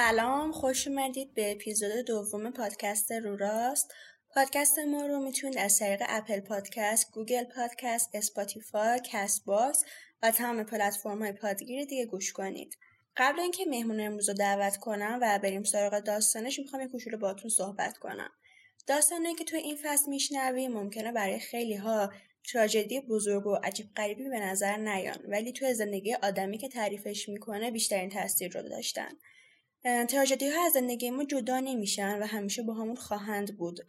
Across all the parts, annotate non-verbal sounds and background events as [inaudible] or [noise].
سلام خوش اومدید به اپیزود دوم پادکست رو راست. پادکست ما رو می‌تونید از طریق اپل پادکست، گوگل پادکست، اسپاتیفای، کست باکس و تمام پلتفرم های پادگیر دیگه گوش کنید. قبل اینکه مهمون امروز رو دعوت کنم و بریم سراغ داستانش می‌خوام یک کوچولو باتون صحبت کنم. داستانی که توی این فصل میشنوی ممکنه برای خیلی ها تراژدی بزرگ و عجیب غریبی به نظر نیان ولی توی زندگی آدمی که تعریفش می‌کنه بیشترین تاثیر رو داشتن. تراژدی ها از زندگی ما جدا نمیشن و همیشه با همون خواهند بود.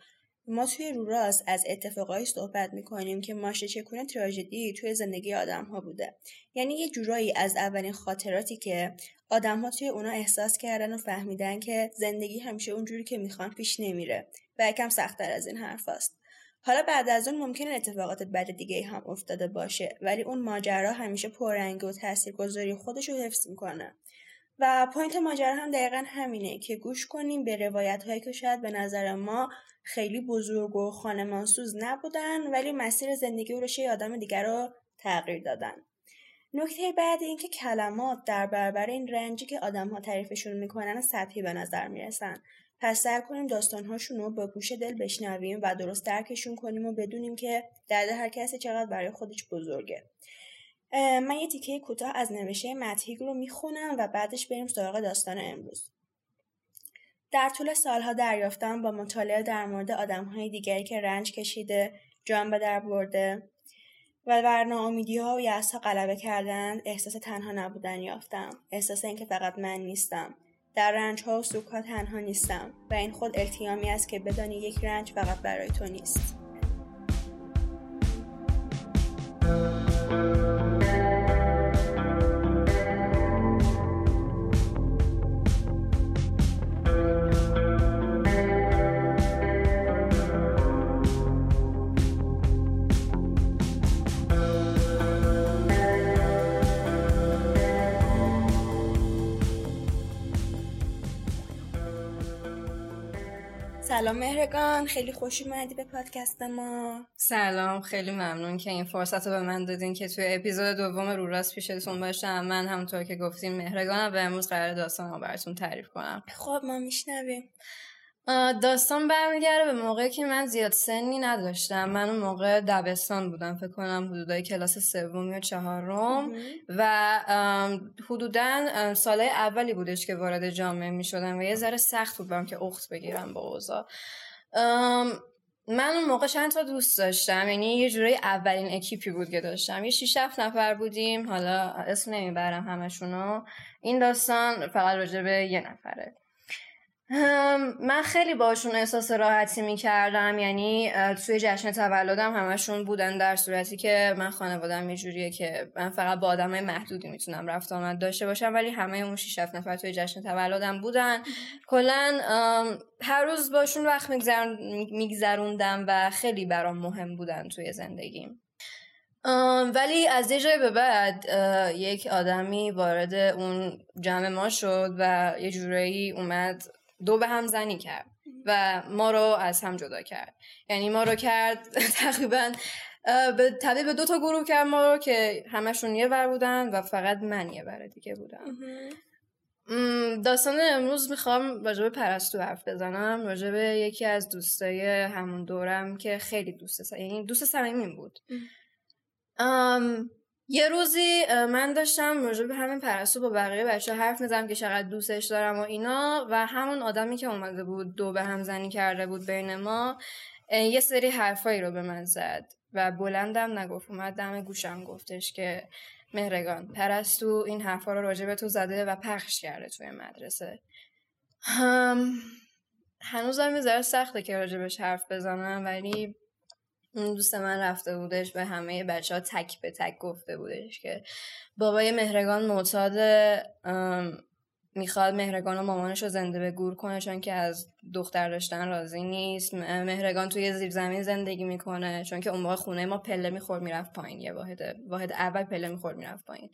ما توی رو راست از اتفاقایی صحبت می‌کنیم که ماشه چکونه تراژدی توی زندگی آدم ها بوده. یعنی یه جورایی از اولین خاطراتی که آدم ها توی اونا احساس کردن و فهمیدن که زندگی همیشه اونجوری که می‌خوان پیش نمیره و یکم سختتر از این حرف هست. حالا بعد از اون ممکن اتفاقات بد دیگه هم افتاده باشه ولی اون ماجرا همیشه پررنگ و تاثیرگذاری خودش رو حفظ می‌کنه. و point ماجرا هم دقیقا همینه که گوش کنیم به روایت هایی که شاید به نظر ما خیلی بزرگ و خانمانسوز نبودن ولی مسیر زندگی و رشد یه آدم دیگه رو تغییر دادن. نکته بعد این که کلمات در برابر این رنجی که آدم ها تعریفشون می‌کنن سطحی به نظر می‌رسن. پس سعی کنیم داستانهاشون رو با گوش دل بشنویم و درست درکشون کنیم و بدونیم که درد هر کسی چقدر برای خودش بزرگه. من یه تیکه کوتاه از نوشته متهیگ رو می‌خونم و بعدش بریم سراغ داستان امروز. در طول سالها دریافتم با مطالعه در مورد آدمهای دیگری که رنج کشیده جان به در برده و بر ناامیدی ها و یأس ها غلبه کردن احساس تنها نبودن یافتم. احساس اینکه فقط من نیستم. در رنج ها و سوک ها تنها نیستم و این خود التیامی است که بدانی یک رنج فقط برای تو نیست. سلام مهرگان خیلی خوش اومدی به پادکست ما. سلام خیلی ممنون که این فرصت رو به من دادین که توی اپیزود دوم رو راست پیشتون باشم. من همونطور که گفتیم مهرگانم و امروز قرار داستان رو براتون تعریف کنم. خب ما میشنویم. داستان برمیگرده به موقعی که من زیاد سنی نداشتم. من اون موقع دبستان بودم. فکر کنم حدودای کلاس سوم یا چهارم. و حدودا ساله اولی بودش که وارد جامعه می شدم و یه ذره سخت بودم که اخت بگیرم با اوضاع. من اون موقع چند تا دوست داشتم. یعنی یه جورای اولین اکیپی بود که داشتم. یه شیش هفت نفر بودیم. حالا اسم نمی‌برم همشونو. این داستان فقط راجع به یه نفره. من خیلی باشون احساس راحتی می‌کردم. یعنی توی جشن تولدم همشون بودن در صورتی که من خانوادم یه جوریه که من فقط با آدم محدودی می‌تونم رفت آمد داشته باشم ولی همه اون شیش نفر توی جشن تولدم بودن. کلا هر روز باشون وقت میگذروندم و خیلی برام مهم بودن توی زندگیم. ولی از یه به بعد یک آدمی وارد اون جمع ما شد و یه جورایی اومد دو به هم زنی کرد و ما رو از هم جدا کرد. یعنی ما رو کرد [laughs] تقریبا به تبدیل به دو تا گروه کرد ما رو که همشون یه بر بودن و فقط من یه بر دیگه بودم. داستان امروز می‌خوام راجع به پرستو حرف بزنم. راجع به یکی از دوستای همون دورم که خیلی دوست یعنی دوست صمیمیم بود. یه روزی من داشتم راجع به همین پرستو با بقیه بچه حرف می‌زنم که چقدر دوستش دارم و اینا و همون آدمی که اومده بود دو به هم زنی کرده بود بین ما یه سری حرفایی رو به من زد و بلندم نگفت اومد دم گوشم گفتش که مهرگان پرستو این حرفا رو راجع به تو زده و پخش کرده توی مدرسه. هم... هنوزم یه سخته که راجبش حرف بزنم ولی دوست من رفته بودش به همه بچه ها تک به تک گفته بودش که بابای مهرگان معتاد می‌خواد مهرگان و مامانش رو زنده به گور کنه چون که از دختر داشتن راضی نیست. مهرگان توی زیر زمین زندگی می‌کنه چون که اون موقع خونه ما پله می‌خورد می‌رفت پایین یه واحد واحد اول پله می‌خورد می‌رفت پایین.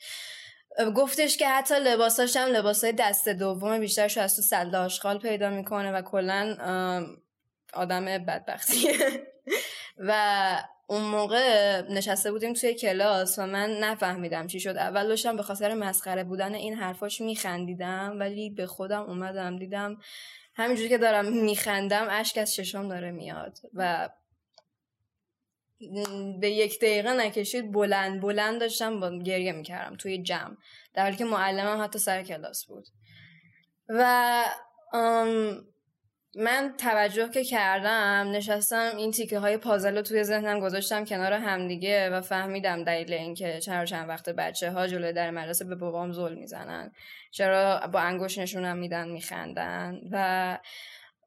گفتش که حتی لباساش هم لباسای دست دوم بیشترش از تو سلده آشغال پیدا می‌کنه و کلا آدم بدبختیه و اون موقع نشسته بودیم توی کلاس و من نفهمیدم چی شد. اول داشتم به خاطر مسخره بودن این حرفاش میخندیدم ولی به خودم اومدم دیدم همینجوری که دارم میخندم اشک از ششم داره میاد و به یک دقیقه نکشید بلند بلند داشتم با گریه می‌کردم توی جمع. در حالی که معلمم حتی سر کلاس بود. و من توجه که کردم نشستم این تیکه های پازل رو توی ذهنم گذاشتم کنار همدیگه و فهمیدم دلیل اینکه چرا چند وقت بچه ها جلوی در مدرسه به بابام زل می‌زنن. چرا با انگوش نشونم میدن میخندن. و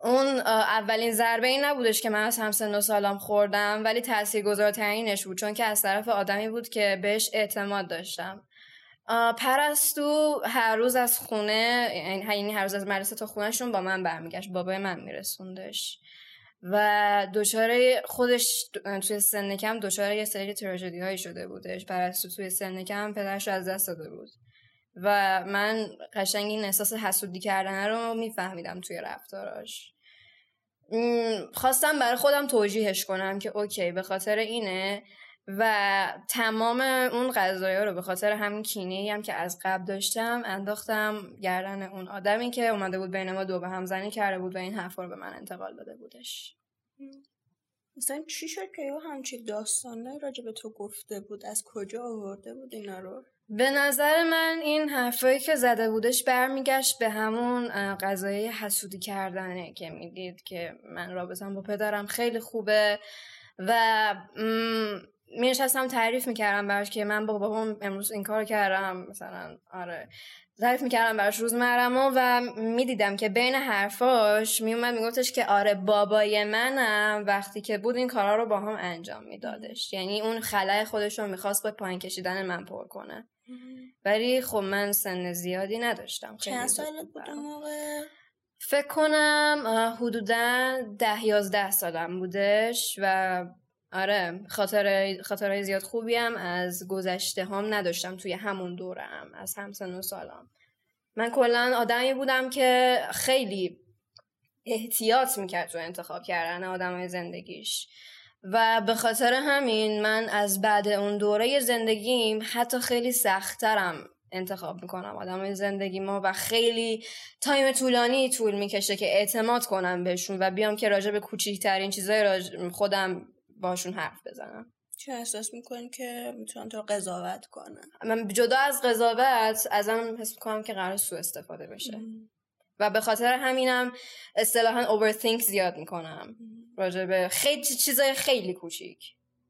اون اولین ضربه این نبودش که من از همسن و سالام خوردم ولی تاثیرگذارترینش بود. چون که از طرف آدمی بود که بهش اعتماد داشتم. پرستو هر روز از خونه یعنی هر روز از مدرسه تا خونهشون با من برمیگشت بابای من میرسوندش. و دچار خودش توی سن کم دچار یه سری تراژدی هایی شده بودش. پرستو توی سن کم پدرش از دست داده بود. و من قشنگ این احساس حسودی کردن رو میفهمیدم توی رفتاراش. خواستم برای خودم توجیهش کنم که اوکی به خاطر اینه و تمام اون غذایا رو به خاطر همین کینه هم که از قبل داشتم انداختم گردن اون آدمی که اومده بود بین ما دو به هم زنی کرده بود و این حرفا رو به من انتقال داده بودش. مثلا چی شد که همچی داستانه راجع به تو گفته بود؟ از کجا آورده بود اینا رو؟ به نظر من این حرفایی که زده بودش برمیگشت به همون قضایی حسودی کردنه که می‌دید که من رابطم با پدرم خیلی خوبه و می نشستم تعریف می‌کردم براش که من با بابام امروز این کار کردم مثلا آره. تعریف می‌کردم براش روزمرم و می‌دیدم که بین حرفاش میومد میگفتش که آره بابای منم وقتی که بود این کارا رو با هم انجام میدادش. یعنی اون خلای خودش رو می‌خواست با پایین کشیدن من پر کنه. ولی خب من سن زیادی نداشتم. چند سالت بود موقع؟ فکر کنم حدودا ده یازده سالم بودش و آره خاطر زیاد خوبی هم از گذشته هم نداشتم توی همون دورم از همسن و سالم من کلا آدمی بودم که خیلی احتیاط می‌کرد تو انتخاب کردن آدمای زندگیش. و به خاطر همین من از بعد اون دوره زندگیم حتی خیلی سختترم انتخاب می‌کنم. آدم زندگی ما و خیلی تایم طولانی طول می‌کشه که اعتماد کنم بهشون و بیام که راجع به کوچیکترین چیزای خودم باشون حرف بزنم. چه احساس می‌کنی که می‌تونن تو قضاوت کنن؟ من جدا از قضاوت ازم حس می‌کنم که قرار سو استفاده بشه. و به خاطر همینم اصطلاحا اوورثینک زیاد می‌کنم. راجع به خیلی چیزای خیلی کوچیک.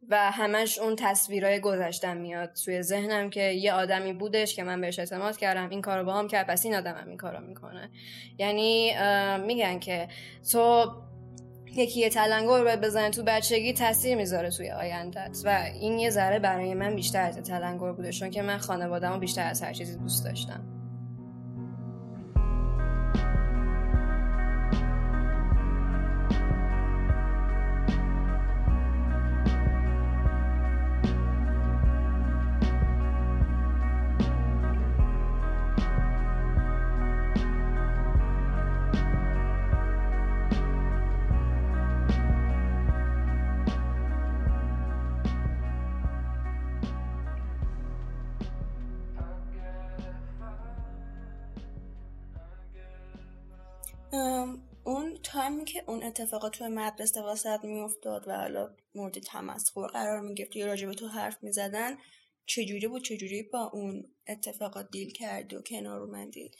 و همش اون تصویرهای گذشتم میاد توی ذهنم که یه آدمی بودش که من بهش اعتماد کردم این کارو با هم کرد پس این آدمم این کارو می‌کنه. یعنی میگن که تو یکی یه تلنگر رو بزنه تو بچگی تاثیر می‌ذاره توی آیندت و این یه ذره برای من بیشتر از تلنگر بوده چون که من خانوادهمو بیشتر از هر چیزی دوست داشتم. تایمی که اون اتفاقات توی مدرسه واسط میافتاد و حالا مورد تمسخر قرار می‌گرفت یا راجع به تو حرف می‌زدن چجوری بود؟ چجوری با اون اتفاقات دیل کردی و کنار اومدی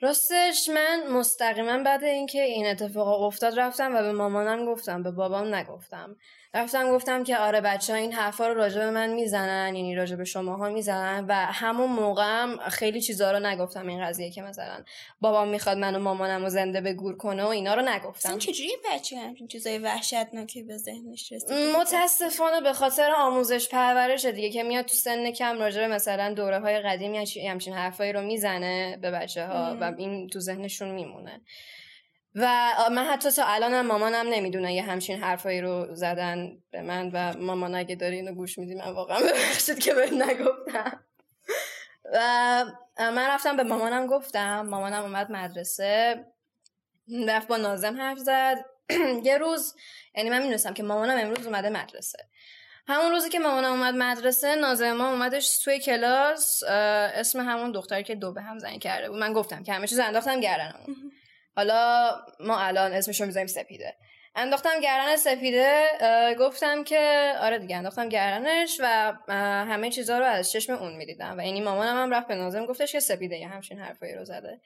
راستش من مستقیما بعد اینکه این اتفاق افتاد رفتم و به مامانم گفتم به بابام نگفتم. رفتم گفتم که آره بچه ها این حرفا رو راجع به من می‌زنن یعنی راجع به شماها می‌زنن و همون موقعم خیلی چیزا رو نگفتم این قضیه که مثلا بابام می‌خواد منو مامانم رو زنده به گور کنه و اینا رو نگفتم. چجوری بچه همچین چیزای وحشتناکی به ذهنش رسید متاسفانه به خاطر آموزش پرورش دیگه که میاد تو سن کم راجع به مثلا دوره های قدیمی همچین حرفایی رو می‌زنه به بچه ها و این تو ذهنشون میمونه. و من حتی تا الانم مامانم نمی‌دونه یه همچین حرفایی رو زدن به من و مامان اگه داری اینو گوش میدی من واقعا ببخشید که بهت نگفتم. و من رفتم به مامانم گفتم مامانم اومد مدرسه رفت با نازم حرف زد. [clears throat] یه روز یعنی من می‌دونستم که مامانم امروز اومده مدرسه. همون روزی که مامانم اومد مدرسه نازه ما اومدش توی کلاس. اسم همون دختری که دو به هم زنگ کرده بود. من گفتم که همه چیز انداختم گردنمون حالا ما الان اسمش رو می‌ذاریم سپیده. انداختم گردن سپیده گفتم که آره دیگه انداختم گردنش و همه چیزها رو از چشم اون می‌دیدم و اینی مامانم هم رفت به نازم گفتش که سپیده یه همچین حرفایی رو زده.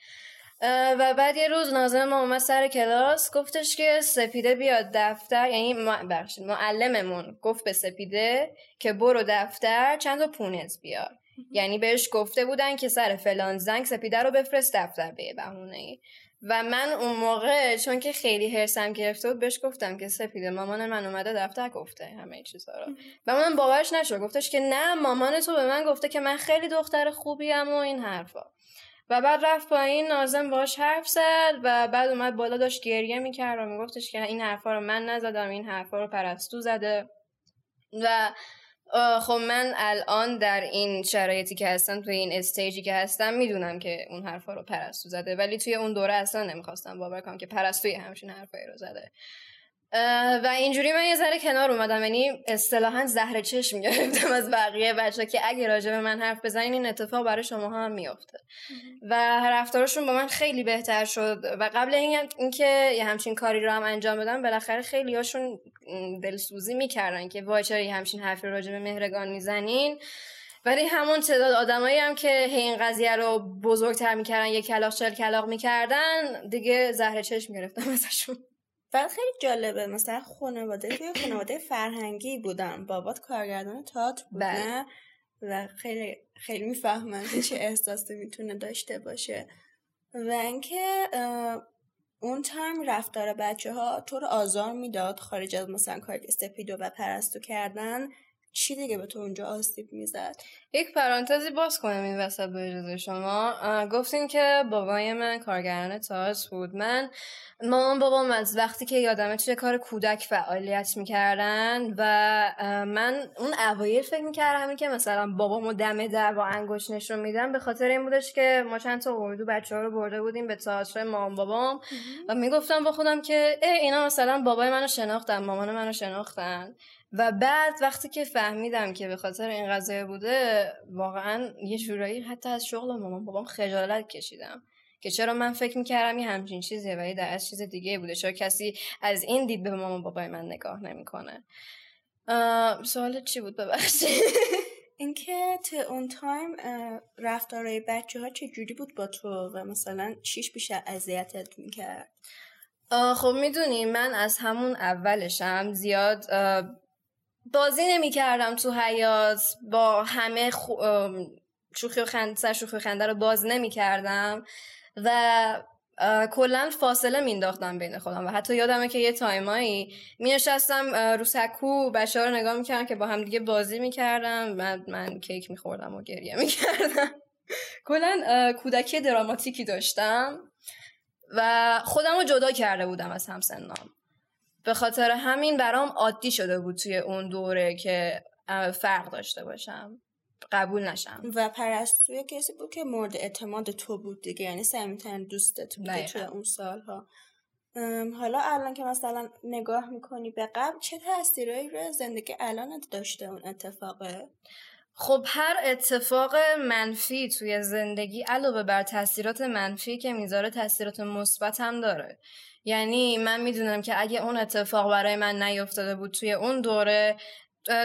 و بعد یه روز نازم ما اومد سر کلاس گفتش که سپیده بیاد دفتر یعنی بخشید معلممون گفت به سپیده که برو دفتر چند تا پونز بیار. یعنی بهش گفته بودن که سر فلان زنگ سپیده رو بفرست دفتر به بهونه ای و من اون موقع چون که خیلی هرسم گرفته بود بهش گفتم که سپیده مامان من اومده دفتر گفته همه چیزا رو. [laughs] و من باورش نشد. گفتش که نه مامان تو به من گفته که من خیلی دختر خوبیم و این حرفا. و بعد رفت پایین نازم باش حرف زد و بعد اومد بالا داشت گریه می‌کرد و میگفتش که این حرفا رو من نزدم این حرفا رو پرستو زده. و خب من الان در این شرایطی که هستم توی این استیجی که هستم می‌دونم که اون حرفا رو پرستو زده. ولی توی اون دوره اصلا نمی‌خواستم باور کنم که پرستوی همچین حرفایی رو زده. و اینجوری من یه ذره کنار اومدم. یعنی اصطلاحا زهر چشم گرفتم از بقیه بچه که اگه راجع به من حرف بزنین این اتفاق برای شما هم میافته. و رفتارشون با من خیلی بهتر شد. و قبل این اینکه یه همچین کاری رو هم انجام بدم بالاخره خیلی هاشون دلسوزی می‌کردن که وای چرا یه همچین حرفی راجع به مهرگان می‌زنین. ولی همون تعداد آدمایی هم که این قضیه رو بزرگتر می‌کردن یه کلاق چل کلاق می‌کردن دیگه زهر چشم گرفتم ازشون. و خیلی جالبه. مثلا خانواده توی خانواده فرهنگی بودن. بابات کارگردان تئاتر بوده بله. و خیلی خیلی می‌فهمن چه احساسی می‌تونه داشته باشه. و اینکه اون ترم رفتار بچه ها تو رو آزار می‌داد خارج از مثلا کار استپیدو و پرستو کردن. چی دیگه به تو اونجا آسیب می‌زد؟ یک پرانتزی باز کنم این وسط به اجازه شما. گفتین که بابای من کارگران تاس بود. من مامان بابام از وقتی که یادمه توی کار کودک فعالیت می‌کردن و من اون اوایل فکر می‌کردم همین که مثلا بابامو دم در با انگوش نشون میدم. به خاطر این بودش که ما چند تا اردو بچه ها رو برده بودیم به تئاتر مامان بابام. و می‌گفتم با خودم که اینا مثلا بابای منو شناختن مامان منو شناختن. و بعد وقتی که فهمیدم که به خاطر این قضیه بوده واقعا یه جورایی حتی از شغل مامان بابام خجالت کشیدم که چرا من فکر می‌کردم یه همچین چیزیه ولی در از چیز دیگه بوده. چرا کسی از این دید به مامان بابای من نگاه نمی‌کنه؟ سوال چی بود؟ ببخشید. [laughs] اینکه تو اون time رفتارهای بچه ها چه جوری بود با تو و مثلا چیش بیشتر اذیتت می‌کرد؟ خب می‌دونی من از همون اولشم زیاد بازی نمی کردم تو حیاط با همه خو... شوخی و خنده سر شوخی و خنده رو باز نمی کردم و کلا فاصله مینداختم بین خودم. و حتی یادمه که یه time ایی می نشستم رو سکو بچه ها رو نگاه می‌کردم که با هم دیگه بازی می‌کردن. من, من کیک میخوردم و گریه می‌کردم. [laughs] کلا کودکی دراماتیکی داشتم و خودم رو جدا کرده بودم از همسنام. به خاطر همین برام عادی شده بود توی اون دوره که فرق داشته باشم. قبول نشم. و پرستوی کسی بود که مورد اعتماد تو بود دیگه یعنی سمیتن دوستت بود توی اون سالها. حالا الان که مثلا نگاه می‌کنی به قبل چه تاثیرایی روی زندگی الان داشته اون اتفاقه؟ خب هر اتفاق منفی توی زندگی علاوه بر تاثیرات منفی که می‌ذاره تاثیرات مثبت هم داره. یعنی من می‌دونم که اگه اون اتفاق برای من نیفتاده بود توی اون دوره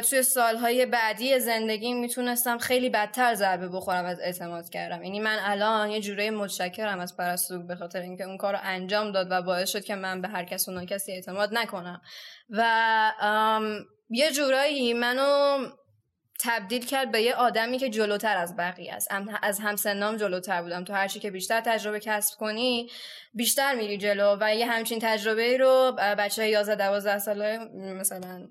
توی سالهای بعدی زندگی می‌تونستم خیلی بدتر ضربه بخورم از اعتماد کردم. یعنی من الان یه جوره متشکرم از پرستو به خاطر اینکه اون کار انجام داد و باعث شد که من به هر کس و کسی اعتماد نکنم. و یه جورایی منو تبدیل کرد به یه آدمی که جلوتر از بقیه است. از همسنام جلوتر بودم. تو هرچی که بیشتر تجربه کسب کنی بیشتر میری جلو و یه همچین تجربه رو بچه 11 12 ساله مثلا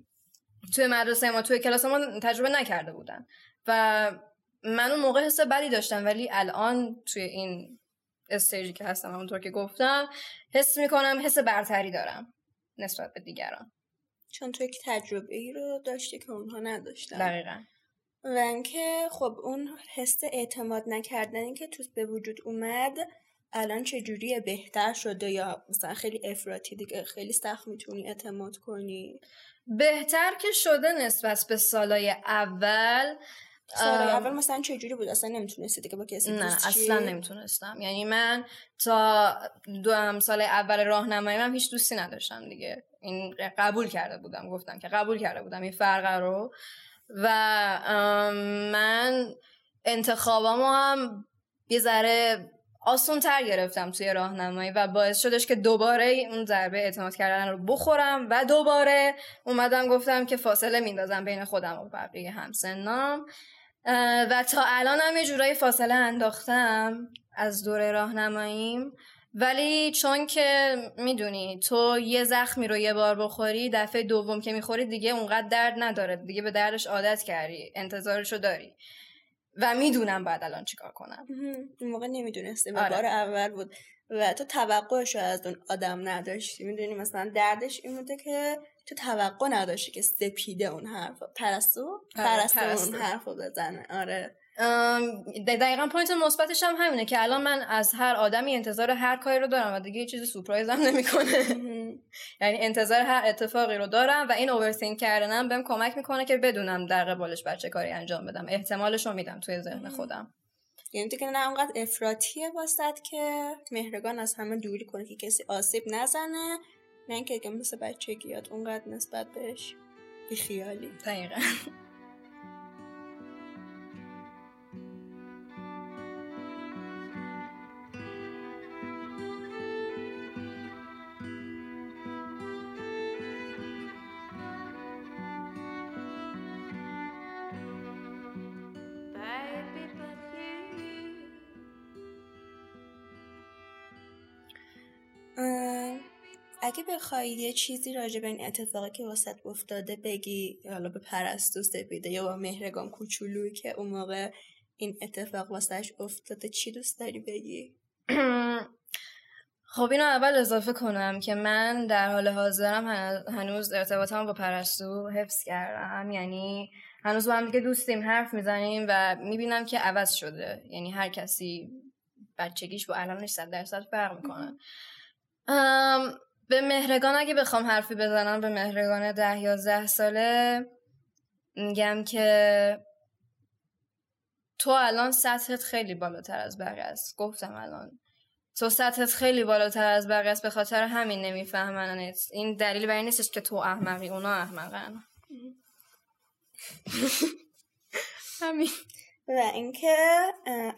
توی مدرسه ما توی کلاس ما تجربه نکرده بودن. و من اون موقع حس بدی داشتم ولی الان توی این استیجی که هستم همونطور که گفتم حس می‌کنم حس برتری دارم نسبت به دیگران. چون تو یک تجربه ای رو داشتی که اونها نداشتن. دقیقا. و اینکه خب اون حس اعتماد نکردنی که تو به وجود اومد الان چجوریه؟ بهتر شده یا مثلا خیلی افراطی دیگه؟ خیلی سخت می‌تونی اعتماد کنی؟ بهتر که شده نسبت به سالای اول. سال اول مثلا چجوری بود؟ اصلا نمی‌تونستی دیگه با کسی نه اصلا نمی‌تونستم. یعنی من تا دو هم سال اول راهنمایی من هیچ دوستی نداشتم دیگه. این قبول کرده بودم گفتم که قبول کرده بودم. این فرق رو و من انتخابامو هم یه ذره آسون تر گرفتم توی راهنمایی و باعث شدش که دوباره اون ضربه اعتماد کردن رو بخورم و دوباره اومدم گفتم که فاصله میندازم بین خودم و بقیه همسنام. و تا الان هم یه جورایی فاصله انداختم از دوره راهنماییم. ولی چون که می‌دونی تو یه زخمی رو یه بار بخوری دفعه دوم که می‌خوری دیگه اونقدر درد نداره. دیگه به دردش عادت کردی انتظارشو داری. و می‌دونم بعد الان چیکار کنم. اون موقع نمی‌دونستی آره. بار اول بود. و تو توقعش از اون آدم نداشتی. می‌دونی مثلا دردش این بوده که تو توقع نداشتی که سپیده اون حرف پرستو؟ آره، پرستو اون حرف بزنه. آره. دقیقا point مثبتش هم همینه که الان من از هر آدمی انتظار هر کاری رو دارم و دیگه یه چیزی surprise م نمی‌کنه. یعنی انتظار هر اتفاقی رو دارم و این overthink کردنم بهم کمک می‌کنه که بدونم در قبالش باید چه کاری انجام بدم. احتمالش رو میدم توی ذهن خودم. یعنی دیگه نه اونقدر افراطیه واسط که مهرگان از همه دوری کنه که کسی آسیب نزنه نه اینکه مثل بچه گیاد اونقدر نسبت بهش بیخیالی. دقیقا. اگه بخوای یه چیزی راجع به این اتفاقی که واسط افتاده بگی حالا به پرستو سپیده یا با مهرگان کوچولوی که اون موقع این اتفاق واسش افتاده چی دوست داری بگی؟ [clears throat] خب اینو اول اضافه کنم که من در حال حاضرم هنوز ارتباطم با پرستو حفظ کردم. یعنی هنوز با هم دیگه دوستیم حرف می‌زنیم و می‌بینم که عوض شده. یعنی هر کسی بچگیش با الانش صد درصد فرق می‌کنه. [clears throat] به مهرگان اگه بخوام حرفی بزنم به مهرگان ده یازده ساله میگم که تو الان سطحت خیلی بالاتر از بقیه است. گفتم الان. تو سطحت خیلی بالاتر از بقیه است. به خاطر همین نمی‌فهمن. این دلیل بر نیستش که تو احمقی. اونا احمقن. همین. و اینکه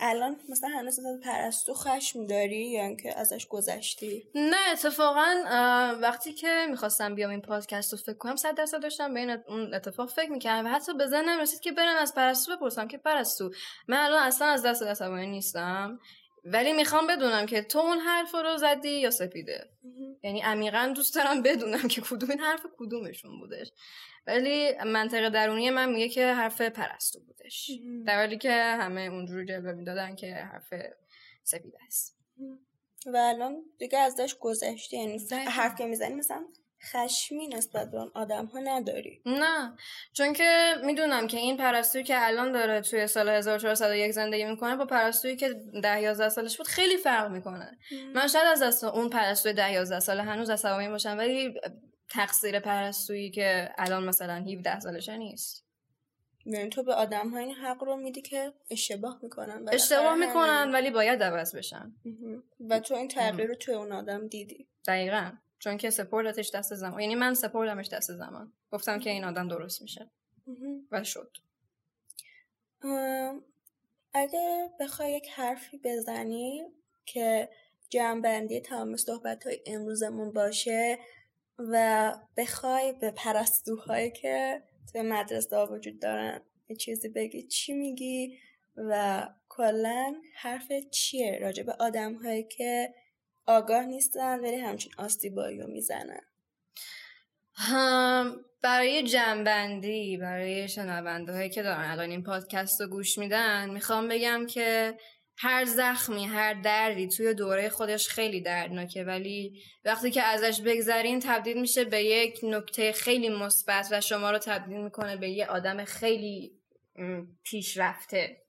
الان مثلا هنوز از پرستو خشم داری یا اینکه ازش گذشتی؟ نه اتفاقا وقتی که می‌خواستم بیام این پادکست رو فکر کنم صد درصد داشتم به این اون اتفاق فکر می‌کردم و حتی به ذهنم رسید که برم از پرستو بپرسم که پرستو من الان اصلا از دست عصبانی نیستم. ولی می‌خوام بدونم که تو اون حرف رو زدی یا سپیده. یعنی عمیقا دوست دارم بدونم که کدوم این حرف کدومشون بودش. ولی منطقه درونی من میگه که حرف پرستو بودش. در حالی که همه اونجور جلوه می‌دادن که حرف سپیده است. و الان دیگه ازش گذشته یعنی حرف که می‌زنی مثلا خشمی نسبت به اون آدم ها نداری. نه چون که می‌دونم که این پرستوی که الان داره توی سال 1401 زندگی می‌کنه با پرستویی که ده 11 سالش بود خیلی فرق می‌کنه. من شاید از دست اون پرستوی ده 11 ساله هنوز عصبانی باشم ولی تقصیر پرستویی که الان مثلا 17 سالشه نیست. یعنی تو به آدم ها این حق رو میدی که اشتباه می‌کنن اشتباه می‌کنن ولی باید عوض بشن. و تو این تغییر رو توی اون آدم دیدی. دقیقا. چون که سپردتش دست زمان. یعنی من سپردمش دست زمان. گفتم که این آدم درست میشه. و شد. اگه بخوای یک حرفی بزنی که جمعبندی تمام صحبت های امروزمون باشه و بخوای به پرستوهایی که توی مدرسه ها وجود دارن یه چیزی بگی چی میگی و کلا حرف چیه راجع به آدم هایی که آگاه نیستن ولی همچین آستیبایی رو می‌زنن برای جنبندی برای شنونده هایی که دارن الان این پادکست رو گوش میدن می‌خوام بگم که هر زخمی هر دردی توی دوره خودش خیلی دردناکه ولی وقتی که ازش بگذرین تبدیل میشه به یک نکته خیلی مثبت و شما رو تبدیل می‌کنه به یه آدم خیلی پیشرفته.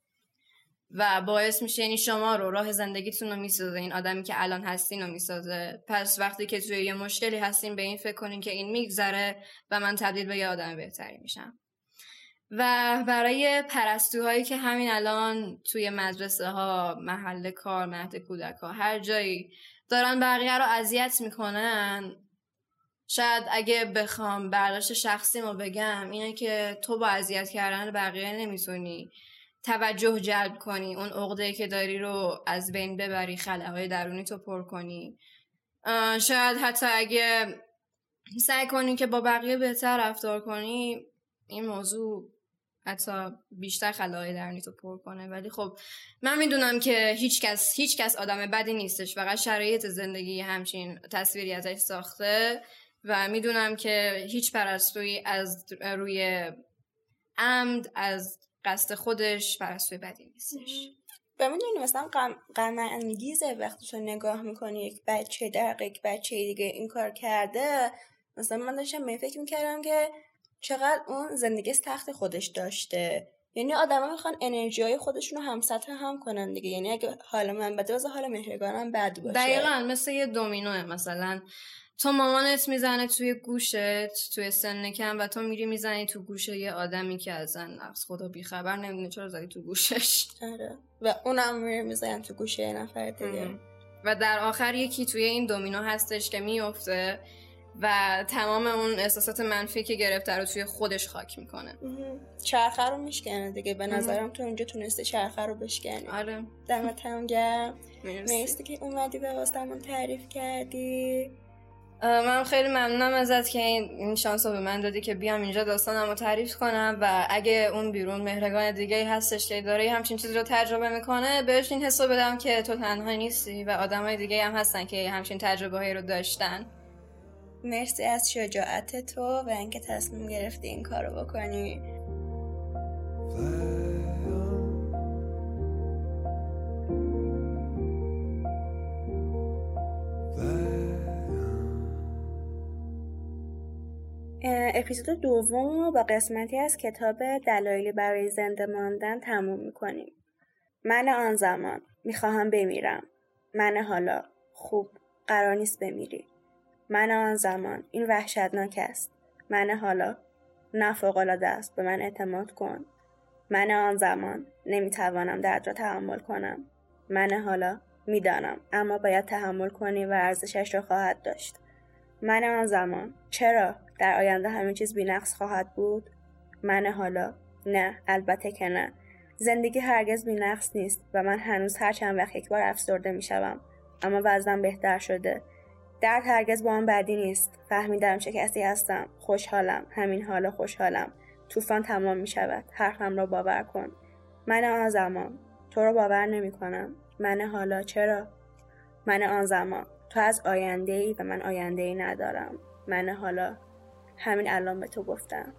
و باعث میشه یعنی شما رو راه زندگیتون رو می‌سازه. این آدمی که الان هستین رو می‌سازه. پس وقتی که توی یه مشکلی هستین به این فکر کنین که این میگذره و من تبدیل به یه آدم بهتری میشم. و برای پرستوهایی که همین الان توی مدرسه ها محل کار مهد کودک ها هر جایی دارن بقیه رو اذیت می‌کنن شاید اگه بخوام برداشت شخصی ما بگم اینه که تو با اذیت کردن بقیه نمی‌تونی. توجه جلب کنی. اون عقده که داری رو از بین ببری خلاهای درونی تو پر کنی. شاید حتی اگه سعی کنی که با بقیه بهتر رفتار کنی این موضوع حتی بیشتر خلاهای درونی تو پر کنه. ولی خب من می‌دونم که هیچ کس هیچ کس آدم بدی نیستش. فقط شرایط زندگی همچین تصویری ازش ساخته و می‌دونم که هیچ پرستویی از روی عمد از قصد خودش پرستوی بدی نیستش. و می‌دونی مثلا غم انگیزه وقتی تو نگاه می‌کنی یک بچه دقیق یک بچه دیگه این کار کرده مثلا من داشتم می فکر می‌کردم که چقدر اون زندگی تخت خودش داشته. یعنی آدما می‌خوان انرژی های خودشون رو هم سطح هم کنن دیگه. یعنی اگه حال من بده واسه حال مهرگانم بد باشه. دقیقا مثل یه دومینوه مثلا. تو مامانت می‌زنه توی گوشت توی سن کم و تو میری می‌زنی تو گوشه یه آدمی که از نفس. خدا بیخبر نمی‌دونه چرا زدی تو گوشش. آره. و اونم میره می‌زنه تو گوشه یه نفر دیگه. و در آخر یکی توی این دومینو هستش که میفته و تمام اون احساسات منفی که گرفته رو توی خودش خاک می‌کنه. چرخه رو میشکنه دیگه. به نظرم تو اونجا تونسته چرخه رو بشکنی آره. دمت هم گرم. [laughs] مرسی. که اومدی به واسمون تعریف کردی. من خیلی ممنونم ازت که این شانس رو به من دادی که بیام اینجا داستانم رو تعریف کنم و اگه اون بیرون مهرگان دیگه هستش که داره همچین چیزی رو تجربه می‌کنه بهش این حسو بدم که تو تنها نیستی و آدمای دیگه هم هستن که همچین تجربه هایی رو داشتن. مرسی از شجاعت تو و اینکه تصمیم گرفتی این کارو بکنی. اپیزود دوم رو با قسمتی از کتاب دلایلی برای زنده ماندن تموم می‌کنیم. من آن زمان می‌خواهم بمیرم. من حالا خوب قرار نیست بمیری. من آن زمان این وحشتناک است. من حالا نه فوقالعاده است به من اعتماد کن. من آن زمان نمی‌توانم درد را تحمل کنم. من حالا می‌دانم اما باید تحمل کنی و ارزشش را خواهد داشت. من آن زمان چرا در آینده همه چیز بینقص خواهد بود؟ من حالا نه البته که نه. زندگی هرگز بینقص نیست و من هنوز هر چند وقت یک بار افسرده می شوم. اما وزنم بهتر شده. درد هرگز با من بدی نیست. فهمیدم چه کسی هستم. خوشحالم. همین حالا خوشحالم. طوفان تمام می شود حرفم را باور کن. من آن زمان. تو رو باور نمی کنم من حالا چرا؟ من آن زمان. تو از آینده ای و من آینده ای ندارم. من حالا همین الان به تو گفتم.